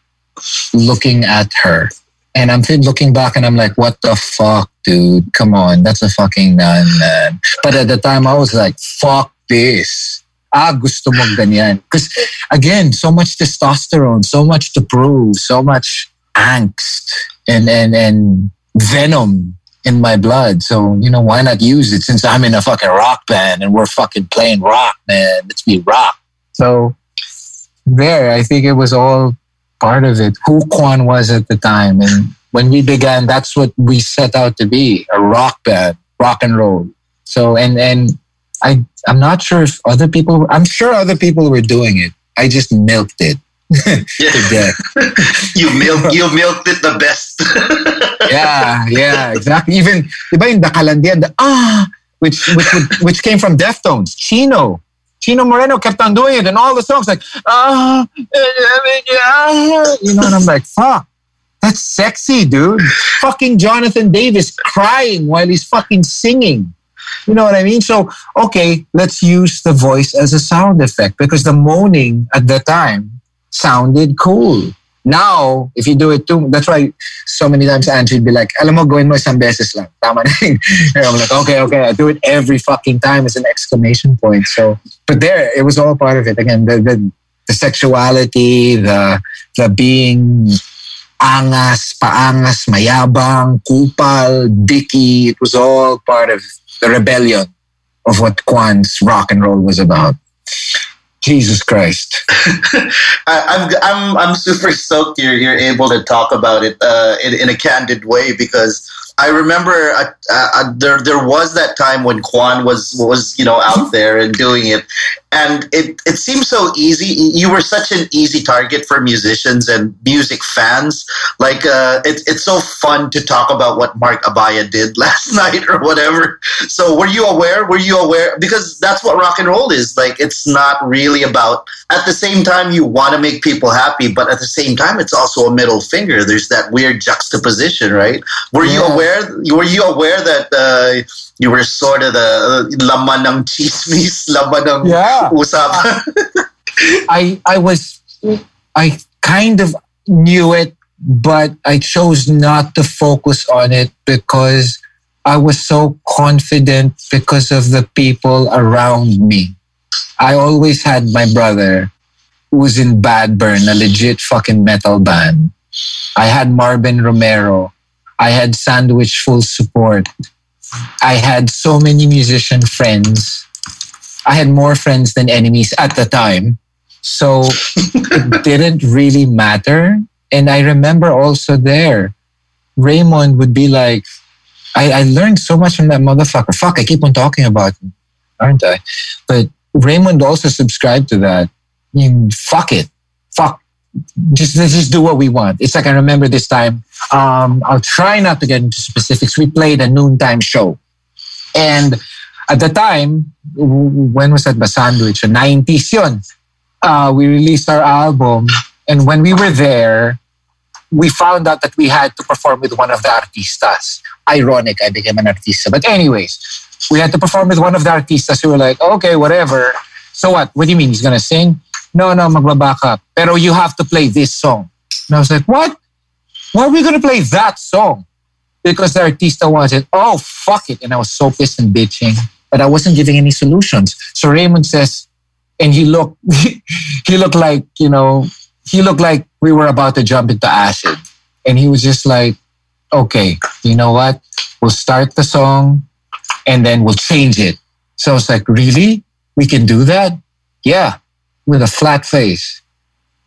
looking at her. And I'm looking back and I'm like, what the fuck, dude? Come on, that's a fucking nun, man. But at the time I was like, fuck this. Ah, gusto mo ganyan. Because again, so much testosterone, so much to prove, so much angst and, and, and venom in my blood. So, you know, why not use it since I'm in a fucking rock band and we're fucking playing rock, man. Let's be rock. So there, I think it was all part of it. Who Kjwan was at the time. And when we began, that's what we set out to be, a rock band, rock and roll. So, and, and I, I'm not sure if other people, I'm sure other people were doing it. I just milked it. [laughs] yeah. [laughs] you milk you milked it the best. [laughs] yeah, yeah, exactly. Even diba yung Dakalandian, the ah, which which which came from Deftones, Chino. Chino Moreno kept on doing it, and all the songs like ah, you know, and I'm like, fuck, that's sexy, dude. fucking Jonathan Davis crying while he's fucking singing. You know what I mean? So, okay, let's use the voice as a sound effect because the moaning at the time sounded cool. Now, if you do it too, that's why so many times Angee would be like, alam mo, gawin mo isang beses lang. Tama na. [laughs] I'm like, okay, okay, I do it every fucking time as an exclamation point. So, but there, it was all part of it. Again, the, the, the sexuality, the, the being angas, paangas, mayabang, kupal, dicky. It was all part of the rebellion of what Kjwan's rock and roll was about. Jesus Christ. [laughs] I, I'm I'm I'm super stoked you're you're able to talk about it uh, in in a candid way because I remember uh, uh, there there was that time when Kjwan was was you know out there and doing it, and it it seems so easy. You were such an easy target for musicians and music fans. Like uh, it, it's so fun to talk about what Marc Abaya did [laughs] last night or whatever. So were you aware? Were you aware? Because that's what rock and roll is. Like it's not really about. At the same time, you want to make people happy, but at the same time, it's also a middle finger. There's that weird juxtaposition, right? Were you aware? Were you aware that uh, you were sort of the uh, laman ng chismis, [laughs] laman ng Yeah. usapan? [laughs] I I was I kind of knew it, but I chose not to focus on it because I was so confident because of the people around me. I always had my brother who was in Bad Burn, a legit fucking metal band. I had Marvin Romero. I had Sandwich Full Support. I had so many musician friends. I had more friends than enemies at the time. So it [laughs] didn't really matter. And I remember also there, Raymond would be like, I, I learned so much from that motherfucker. Fuck, I keep on talking about him, aren't I? But Raymond also subscribed to that. I mean, fuck it. Just let's just do what we want. It's like I remember this time. Um, I'll try not to get into specifics. We played a noontime show. And at the time, when was that sandwich? 90s yun. Uh, we released our album. And when we were there, we found out that we had to perform with one of the artistas. Ironic, I became an artista. But anyways, we had to perform with one of the artistas. We were like, okay, whatever. So what? What do you mean? He's gonna sing? No, no, magbaback. Pero you have to play this song. And I was like, what? Why are we gonna play that song? Because the artista wants it. Oh, fuck it. And I was so pissed and bitching. But I wasn't giving any solutions. So Raymond says, and he looked [laughs] he looked like, you know, he looked like we were about to jump into acid. And he was just like, okay, you know what? We'll start the song and then we'll change it. So I was like, really? We can do that? Yeah, with a flat face.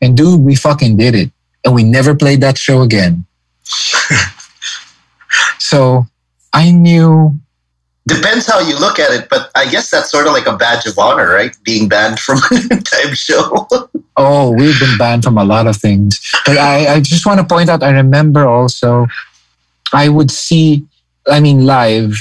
And dude, we fucking did it. And we never played that show again. [laughs] so I knew Depends how you look at it, but I guess that's sort of like a badge of honor, right? Being banned from [laughs] a time show. [laughs] Oh, we've been banned from a lot of things. But I, I just want to point out, I remember also, I would see, I mean, live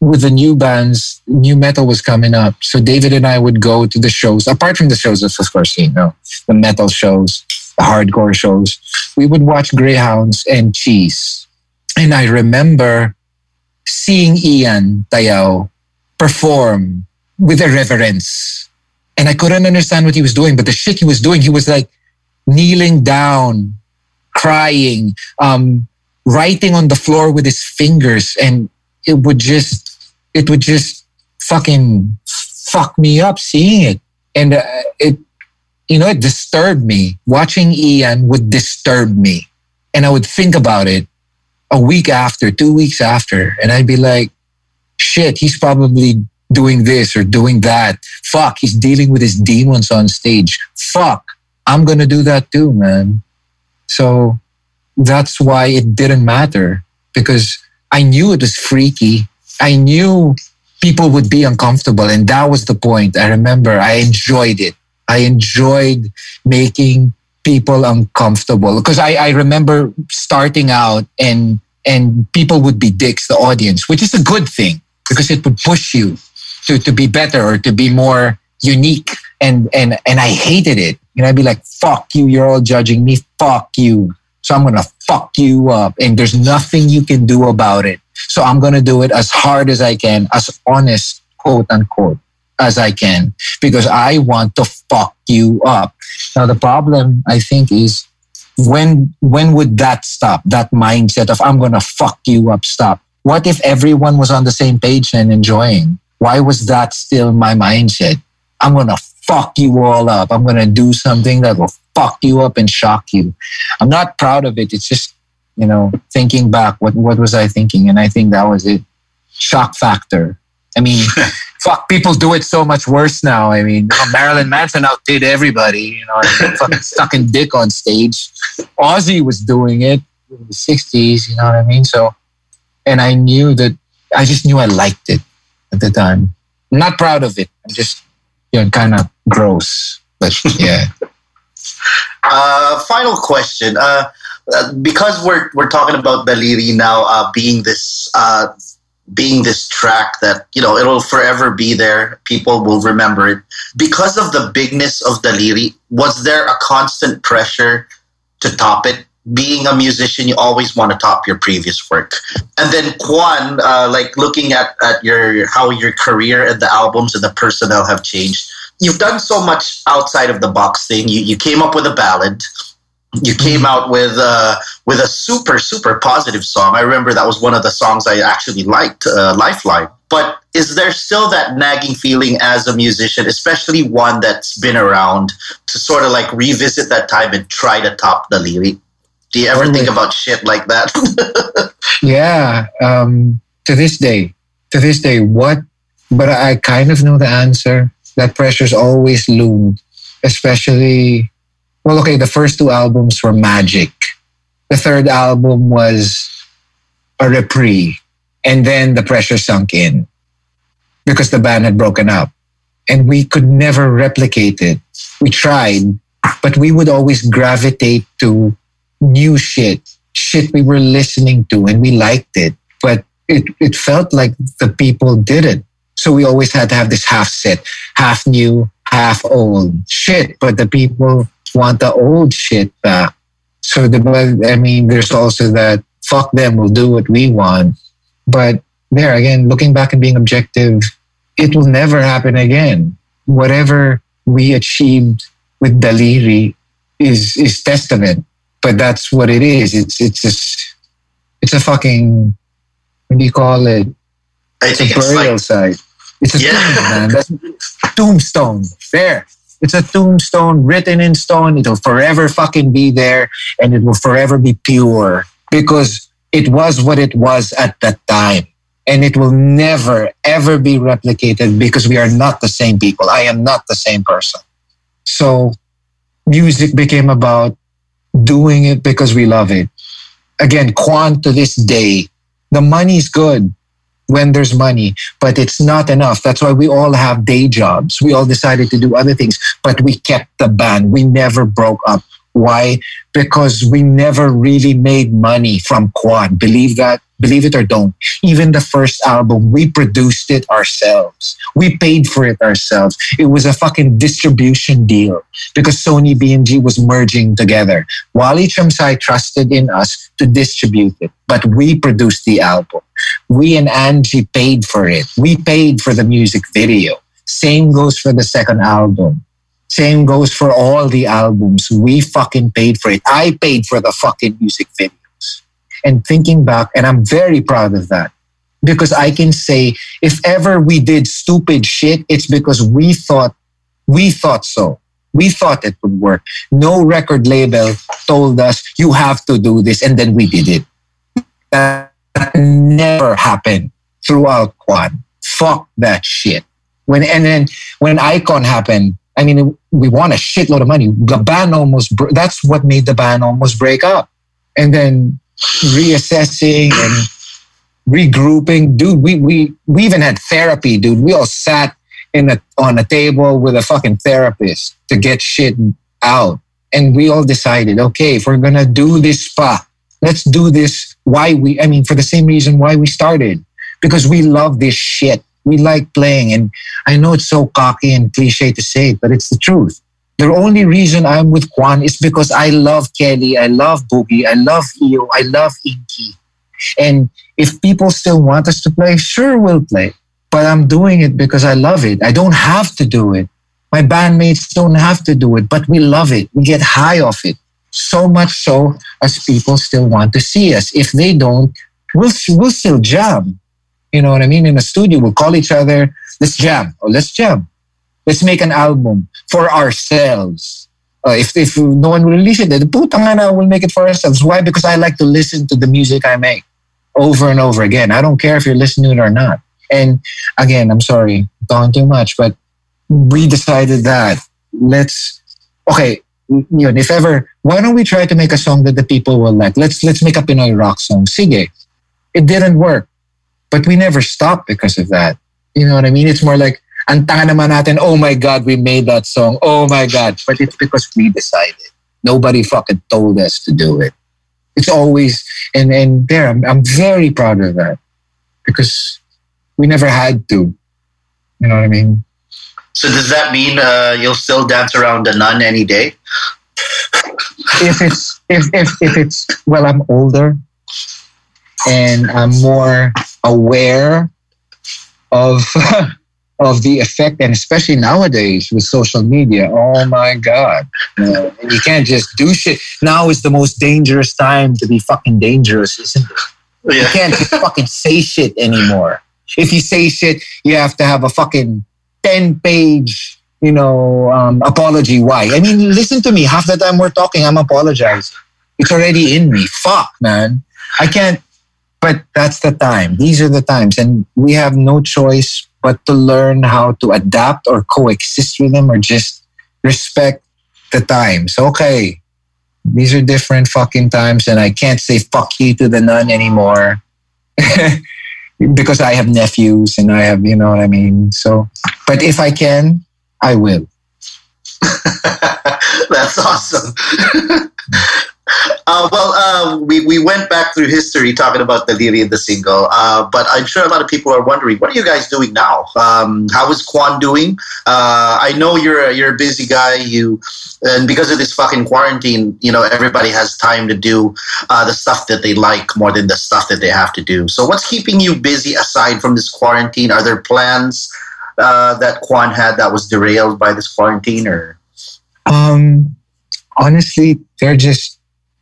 with the new bands, new metal was coming up. So David and I would go to the shows, apart from the shows, of course, you know, the metal shows, the hardcore shows. We would watch Greyhoundz and Cheese. And I remember seeing Ian Tayao perform with a reverence. And I couldn't understand what he was doing, but the shit he was doing, he was like kneeling down, crying, um, writing on the floor with his fingers, and it would just, it would just fucking fuck me up seeing it, and uh, it, you know, it disturbed me. Watching Ian would disturb me, and I would think about it a week after, two weeks after, and I'd be like, shit, he's probably doing this or doing that. Fuck, he's dealing with his demons on stage. Fuck, I'm gonna do that too, man. So that's why it didn't matter because I knew it was freaky. I knew people would be uncomfortable, and that was the point. I remember I enjoyed it. I enjoyed making people uncomfortable because I, I remember starting out and and people would be dicks, the audience, which is a good thing because it would push you to, to be better or to be more unique. And and and I hated it. And I'd be like, fuck you, you're all judging me, fuck you. So I'm gonna fuck you up. And there's nothing you can do about it. So I'm gonna do it as hard as I can, as honest, quote unquote, as I can, because I want to fuck you up. Now the problem I think is when when would that stop? That mindset of I'm gonna fuck you up stop. What if everyone was on the same page and enjoying? Why was that still my mindset? I'm gonna fuck you all up. I'm gonna do something that will fuck you up and shock you. I'm not proud of it. It's just, you know, thinking back, what what was I thinking? And I think that was it. Shock factor. I mean, [laughs] fuck, people do it so much worse now. I mean, oh, Marilyn Manson outdid everybody, you know, [laughs] fucking sucking dick on stage. Ozzy was doing it in the 60s, you know what I mean? So, and I knew that, I just knew I liked it at the time. I'm not proud of it. I'm just, you know, kind of gross. But [laughs] yeah. Uh, final question. Uh, uh, because we're we're talking about Daliri now uh, being this uh, being this track that you know it'll forever be there. People will remember it. Because of the bigness of daliri was there a constant pressure to top it? Being a musician you always want to top your previous work. And then Kjwan uh, like looking at, at your how your career and the albums and the personnel have changed you've done so much outside of the box thing you, you came up with a ballad you came out with uh, with a super super positive song. I remember that was one of the songs I actually liked, uh, Lifeline. But is there still that nagging feeling as a musician, especially one that's been around, to sort of like revisit that time and try to top the lyric? Do you ever think about shit like that? [laughs] yeah, um, to this day, to this day, what? But I kind of know the answer. That pressure's always loomed, especially well, okay, the first two albums were magic. The third album was a reprieve. And then the pressure sunk in because the band had broken up. And we could never replicate it. We tried, but we would always gravitate to new shit, shit we were listening to, and we liked it. But it, it felt like the people didn't. So we always had to have this half set, half new, half old shit. But the people want the old shit back. So the I mean, there's also that fuck them, we'll do what we want. But there again, looking back and being objective, it will never happen again. Whatever we achieved with Daliri is is testament. But that's what it is. It's it's just it's a fucking what do you call it? I think it's a burial like, site. It's a yeah. tomb, man. That's tombstone. There. It's a tombstone written in stone. It'll forever fucking be there and it will forever be pure because it was what it was at that time. And it will never, ever be replicated because we are not the same people. I am not the same person. So music became about doing it because we love it. Again, Kjwan to this day, the money's good when there's money, but it's not enough. That's why we all have day jobs. We all decided to do other things, but we kept the band. We never broke up. Why? Because we never really made money from Kjwan. Believe that? Believe it or don't. Even the first album, we produced it ourselves. We paid for it ourselves. It was a fucking distribution deal because Sony BMG was merging together. Wally Chamsai trusted in us to distribute it, but we produced the album. We and Angee paid for it. We paid for the music video. Same goes for the second album. Same goes for all the albums. We fucking paid for it. I paid for the fucking music videos. And thinking back, and I'm very proud of that because I can say if ever we did stupid shit, it's because we thought we thought so. We thought it would work. No record label told us you have to do this, and then we did it. That never happened throughout Kjwan. Fuck that shit. When and then when Icon happened, I mean, we won a shitload of money. The band almost, that's what made the band almost break up. And then reassessing and regrouping. Dude, we, we, we even had therapy, dude. We all sat in a, on a table with a fucking therapist to get shit out. And we all decided, okay, if we're going to do this spa, let's do this. Why we, I mean, for the same reason why we started, because we love this shit we like playing. And I know it's so cocky and cliche to say it, but it's the truth. The only reason I'm with Kjwan is because I love Kelly, I love Boogie, I love EO, I love Inky. And if people still want us to play, sure we'll play. But I'm doing it because I love it. I don't have to do it. My bandmates don't have to do it, but we love it. We get high off it. So much so as people still want to see us. If they don't, we'll, we'll still jam. You know what I mean? In a studio, we'll call each other, let's jam, or let's jam. Let's make an album for ourselves. Uh, if, if no one will release it, then we'll make it for ourselves. Why? Because I like to listen to the music I make over and over again. I don't care if you're listening to it or not. And again, I'm sorry, talking too much, but we decided that let's okay, you know, if ever, why don't we try to make a song that the people will like? Let's let's make a Pinoy rock song. Sige. It didn't work. But we never stopped because of that. You know what I mean? It's more like, ang tanga naman natin, oh my God, we made that song. Oh my God. But it's because we decided. Nobody fucking told us to do it. It's always, and, and there, I'm, I'm very proud of that because we never had to. You know what I mean? So does that mean uh, you'll still dance around the nun any day? if it's if, if if it's well, I'm older and I'm more aware of [laughs] of the effect, and especially nowadays with social media. Oh my god, you, you can't just do shit. Now is the most dangerous time to be fucking dangerous, isn't it? Yeah. You can't just fucking [laughs] say shit anymore. If you say shit, you have to have a fucking 10 page, you know, um, apology. Why? I mean, listen to me. Half the time we're talking, I'm apologizing. It's already in me. Fuck, man. I can't, but that's the time. These are the times. And we have no choice but to learn how to adapt or coexist with them or just respect the times. Okay. These are different fucking times, and I can't say fuck you to the nun anymore. [laughs] because I have nephews and I have, you know what I mean? So, but if I can, I will. [laughs] That's awesome. [laughs] Uh, well, uh, we, we went back through history talking about Daliri and the single, uh, but I'm sure a lot of people are wondering, what are you guys doing now? Um, how is Kjwan doing? Uh, I know you're a, you're a busy guy. You and because of this fucking quarantine, you know everybody has time to do uh, the stuff that they like more than the stuff that they have to do. So, what's keeping you busy aside from this quarantine? Are there plans uh, that Kjwan had that was derailed by this quarantine, or? Um, honestly, they're just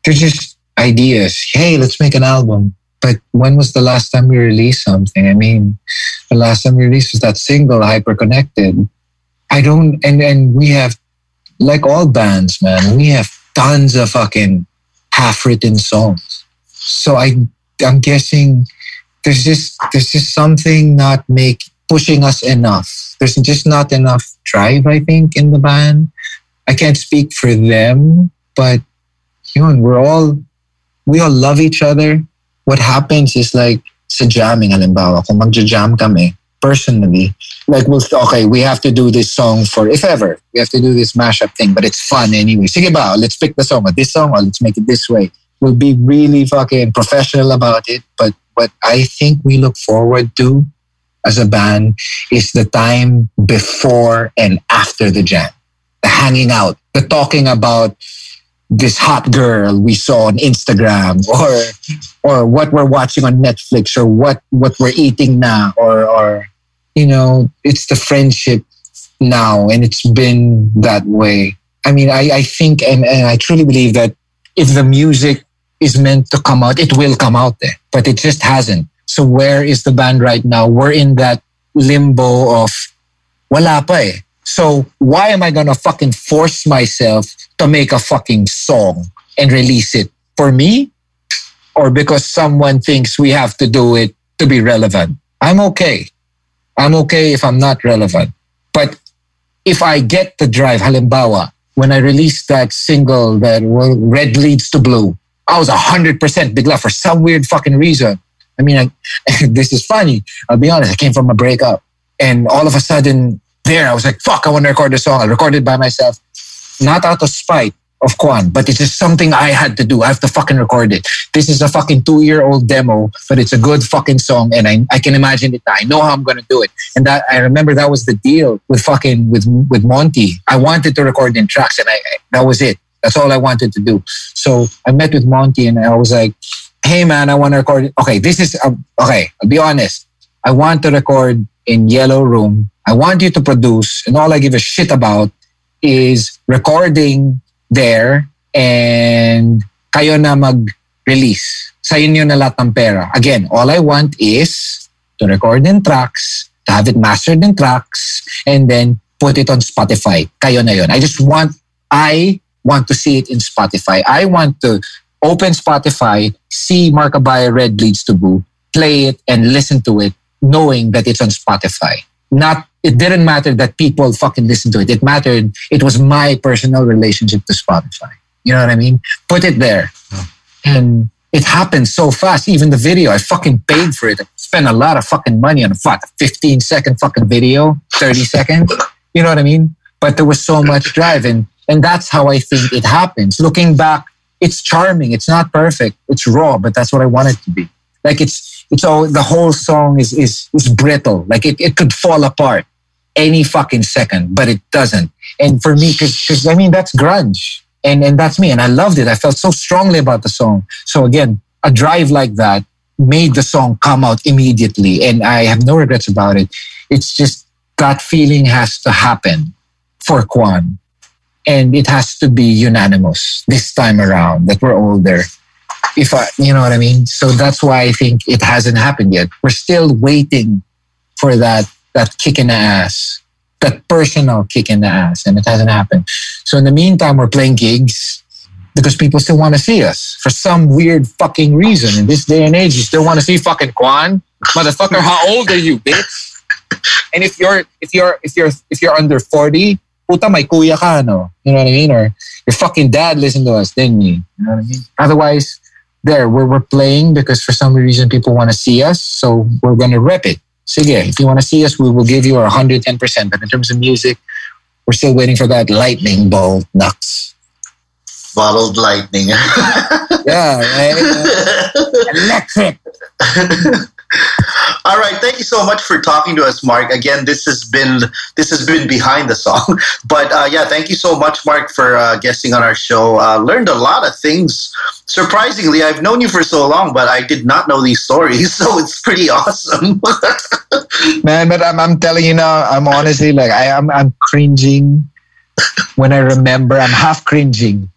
they're just ideas. Hey, let's make an album. But when was the last time we released something? I mean, the last time we released was that single, Hyper Connected. I don't, and, and we have, like all bands, man, we have tons of fucking half written songs. So I, I'm guessing there's just, there's just something not make, pushing us enough. There's just not enough drive, I think, in the band. I can't speak for them, but yun, we're all, we all love each other. What happens is like, sa jamming, halimbawa, kung magja-jam kami, personally, like we'll, okay, we have to do this song for, if ever, we have to do this mashup thing, but it's fun anyway. Sige ba, let's pick the song, or this song, or let's make it this way. We'll be really fucking professional about it, but what I think we look forward to as a band is the time before and after the jam. The hanging out, the talking about this hot girl we saw on Instagram or or what we're watching on Netflix or what what we're eating now or or you know it's the friendship now and it's been that way. I mean I, I think and, and I truly believe that if the music is meant to come out it will come out there but it just hasn't. So where is the band right now? We're in that limbo of wala pa eh. So why am I gonna fucking force myself to make a fucking song and release it for me or because someone thinks we have to do it to be relevant. I'm okay. I'm okay if I'm not relevant. But if I get the drive, halimbawa, when I released that single that Red Leads to Blue, I was 100% bigla for some weird fucking reason. I mean, I, [laughs] this is funny. I'll be honest. I came from a breakup. And all of a sudden, there, I was like, fuck, I want to record a song. I recorded it by myself not out of spite of Kjwan, but it's just something I had to do. I have to fucking record it. This is a fucking two year old demo, but it's a good fucking song, and I, I can imagine it. I know how I'm gonna do it, and that I remember that was the deal with fucking with with Monty. I wanted to record in tracks, and I, I that was it. That's all I wanted to do. So I met with Monty, and I was like, "Hey man, I want to record. It. Okay, this is uh, okay. I'll be honest. I want to record in Yellow Room I want you to produce, and all I give a shit about is recording there and kayo na mag-release. Sa inyo na lahat ng pera. Again, all I want is to record in tracks, to have it mastered in tracks, and then put it on Spotify. Kayo na yon. I just want, I want to see it in Spotify. I want to open Spotify, see Marc Abaya Red Bleeds to Boo, play it and listen to it, knowing that it's on Spotify. Not it didn't matter that people fucking listen to it. It mattered. It was my personal relationship to Spotify. You know what I mean? Put it there. And it happened so fast. Even the video, I fucking paid for it. I spent a lot of fucking money on a what, 15 second fucking video, 30 [laughs] seconds. You know what I mean? But there was so much drive. And, and that's how I think it happens. Looking back, it's charming. It's not perfect. It's raw, but that's what I want it to be. Like it's, all, the whole song is, is, is brittle. Like it, it could fall apart any fucking second, but it doesn't. And for me, cause, cause I mean, that's grunge and, and that's me. And I loved it. I felt so strongly about the song. So again, a drive like that made the song come out immediately. And I have no regrets about it. It's just that feeling has to happen for Kjwan. And it has to be unanimous this time around that we're older. If I, you know what I mean? So that's why I think it hasn't happened yet. We're still waiting for that, that kick in the ass, that personal kick in the ass, and it hasn't happened. So in the meantime, we're playing gigs because people still want to see us for some weird fucking reason. In this day and age, you still want to see fucking Kjwan, motherfucker. How old are you, bitch? And if you're if you're if you're if you're under forty, puta may kuya ka, no? You know what I mean? Or your fucking dad listened to us, didn't he? You know what I mean? Otherwise, there we're we're playing because for some reason people want to see us, so we're gonna rep it. So yeah, if you want to see us, we will give you our hundred ten percent. But in terms of music, we're still waiting for that lightning bolt nuts. Bottled lightning. Yeah, right? [laughs] electric. All right, thank you so much for talking to us, Marc. Again, this has been this has been behind the song, [laughs] but uh, yeah, thank you so much, Marc, for uh, guesting on our show. Uh, learned a lot of things. Surprisingly, I've known you for so long, but I did not know these stories, [laughs] so it's pretty awesome. [laughs] Man, but I'm, I'm telling you now, I'm honestly like I am I'm cringing when I remember. I'm half cringing.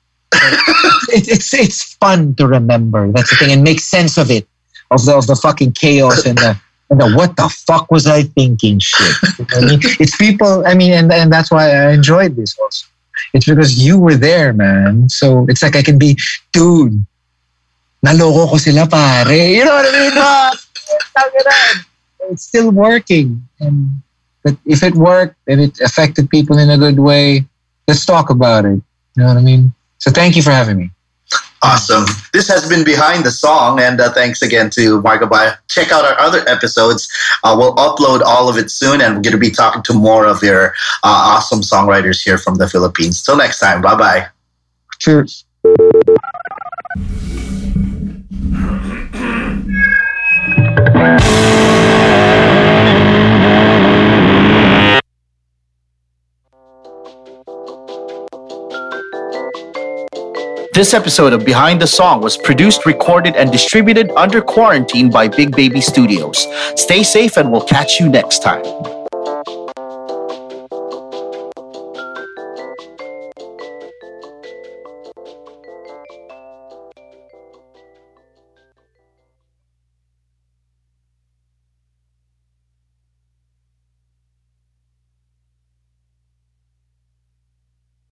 It, it's it's fun to remember. That's the thing, and make sense of it, of the of the fucking chaos and the and the what the fuck was I thinking shit. I mean, it's people. I mean, and and that's why I enjoyed this also. It's because you were there, man. So it's like I can be, dude. Naloko ko sila pare. You know what I mean? Ah. It's still working, and but if it worked and it affected people in a good way, let's talk about it. You know what I mean? So thank you for having me. Awesome. This has been Behind the Song, and uh, thanks again to Marc Abaya. Check out our other episodes. Uh, we'll upload all of it soon, and we're going to be talking to more of your uh, awesome songwriters here from the Philippines. Till next time. Bye bye. Cheers. [laughs] This episode of Behind the Song was produced, recorded, and distributed under quarantine by Big Baby Studios. Stay safe, and we'll catch you next time.